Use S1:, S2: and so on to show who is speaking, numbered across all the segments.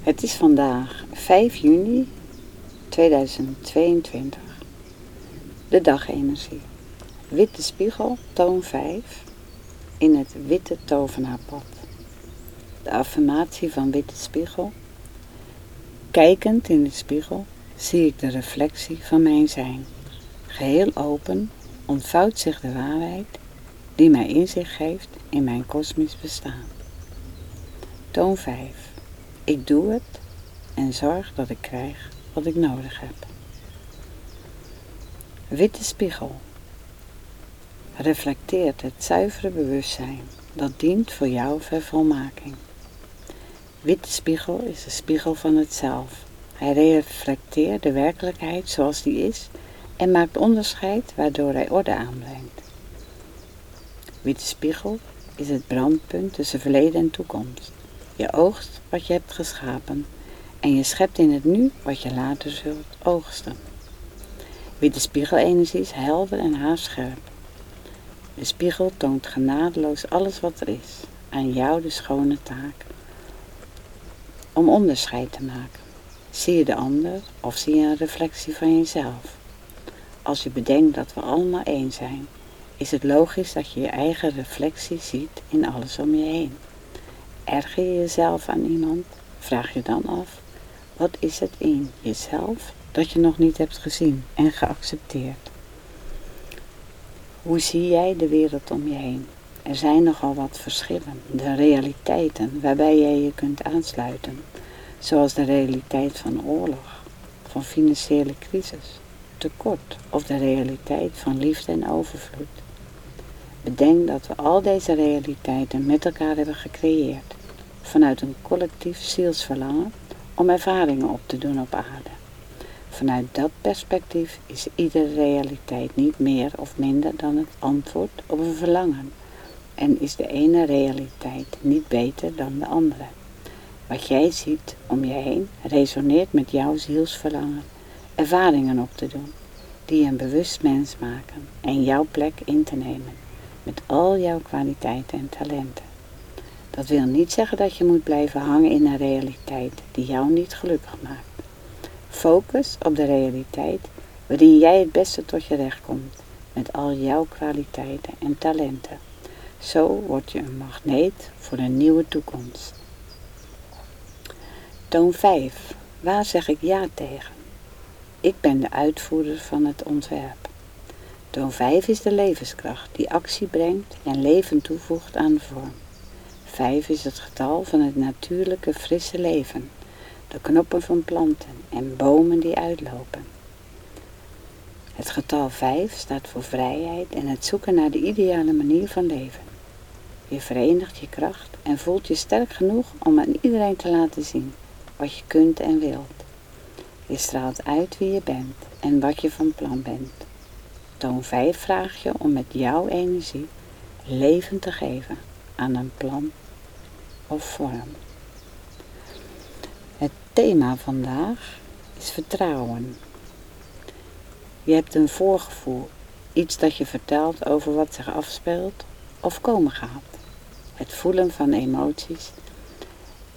S1: Het is vandaag 5 juni 2022. De dagenergie. Witte spiegel, toon 5. In het witte tovenaarpad. De affirmatie van witte spiegel. Kijkend in de spiegel zie ik de reflectie van mijn zijn. Geheel open ontvouwt zich de waarheid die mij inzicht geeft in mijn kosmisch bestaan. Toon 5. Ik doe het en zorg dat ik krijg wat ik nodig heb. Witte spiegel reflecteert het zuivere bewustzijn dat dient voor jouw vervolmaking. Witte spiegel is de spiegel van het zelf. Hij reflecteert de werkelijkheid zoals die is en maakt onderscheid waardoor hij orde aanbrengt. Witte spiegel is het brandpunt tussen verleden en toekomst. Je oogst wat je hebt geschapen en je schept in het nu wat je later zult oogsten. Witte spiegelenergie is helder en haarscherp. De spiegel toont genadeloos alles wat er is. Aan jou de schone taak om onderscheid te maken. Zie je de ander of zie je een reflectie van jezelf? Als je bedenkt dat we allemaal één zijn, is het logisch dat je je eigen reflectie ziet in alles om je heen. Erger je jezelf aan iemand, vraag je dan af, wat is het in jezelf dat je nog niet hebt gezien en geaccepteerd? Hoe zie jij de wereld om je heen? Er zijn nogal wat verschillen, de realiteiten waarbij jij je kunt aansluiten, zoals de realiteit van oorlog, van financiële crisis, tekort of de realiteit van liefde en overvloed. Bedenk dat we al deze realiteiten met elkaar hebben gecreëerd, vanuit een collectief zielsverlangen om ervaringen op te doen op aarde. Vanuit dat perspectief is iedere realiteit niet meer of minder dan het antwoord op een verlangen en is de ene realiteit niet beter dan de andere. Wat jij ziet om je heen resoneert met jouw zielsverlangen, ervaringen op te doen, die een bewust mens maken en jouw plek in te nemen met al jouw kwaliteiten en talenten. Dat wil niet zeggen dat je moet blijven hangen in een realiteit die jou niet gelukkig maakt. Focus op de realiteit waarin jij het beste tot je recht komt met al jouw kwaliteiten en talenten. Zo word je een magneet voor een nieuwe toekomst. Toon 5. Waar zeg ik ja tegen? Ik ben de uitvoerder van het ontwerp. Toon 5 is de levenskracht die actie brengt en leven toevoegt aan de vorm. 5 is het getal van het natuurlijke frisse leven, de knoppen van planten en bomen die uitlopen. Het getal 5 staat voor vrijheid en het zoeken naar de ideale manier van leven. Je verenigt je kracht en voelt je sterk genoeg om aan iedereen te laten zien wat je kunt en wilt. Je straalt uit wie je bent en wat je van plan bent. Toon 5 vraag je om met jouw energie leven te geven aan een plan of vorm. Het thema vandaag is vertrouwen. Je hebt een voorgevoel, iets dat je vertelt over wat zich afspeelt of komen gaat. Het voelen van emoties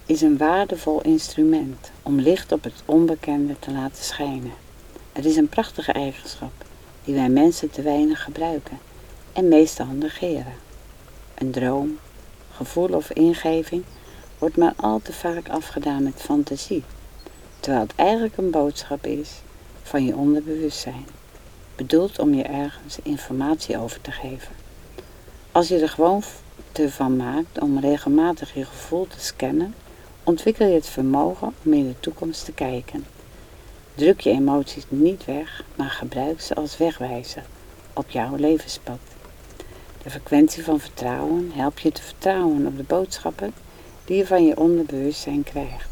S1: is een waardevol instrument om licht op het onbekende te laten schijnen. Het is een prachtige eigenschap die wij mensen te weinig gebruiken en meestal negeren. Een droom, gevoel of ingeving wordt maar al te vaak afgedaan met fantasie, terwijl het eigenlijk een boodschap is van je onderbewustzijn, bedoeld om je ergens informatie over te geven. Als je er gewoon te van maakt om regelmatig je gevoel te scannen, ontwikkel je het vermogen om in de toekomst te kijken. Druk je emoties niet weg, maar gebruik ze als wegwijzer op jouw levenspad. De frequentie van vertrouwen helpt je te vertrouwen op de boodschappen die je van je onderbewustzijn krijgt.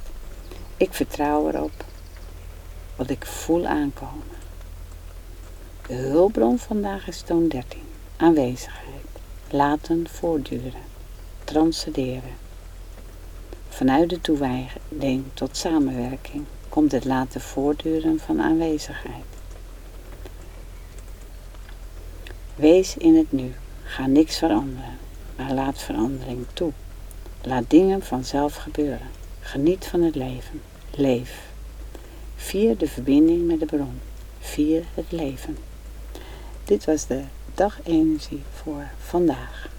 S1: Ik vertrouw erop wat ik voel aankomen. De hulpbron vandaag is toon 13. Aanwezigheid. Laten voortduren. Transcenderen. Vanuit de toewijding tot samenwerking komt het laten voortduren van aanwezigheid. Wees in het nu. Ga niks veranderen, maar laat verandering toe. Laat dingen vanzelf gebeuren. Geniet van het leven. Leef. Vier de verbinding met de bron. Vier het leven. Dit was de dagenergie voor vandaag.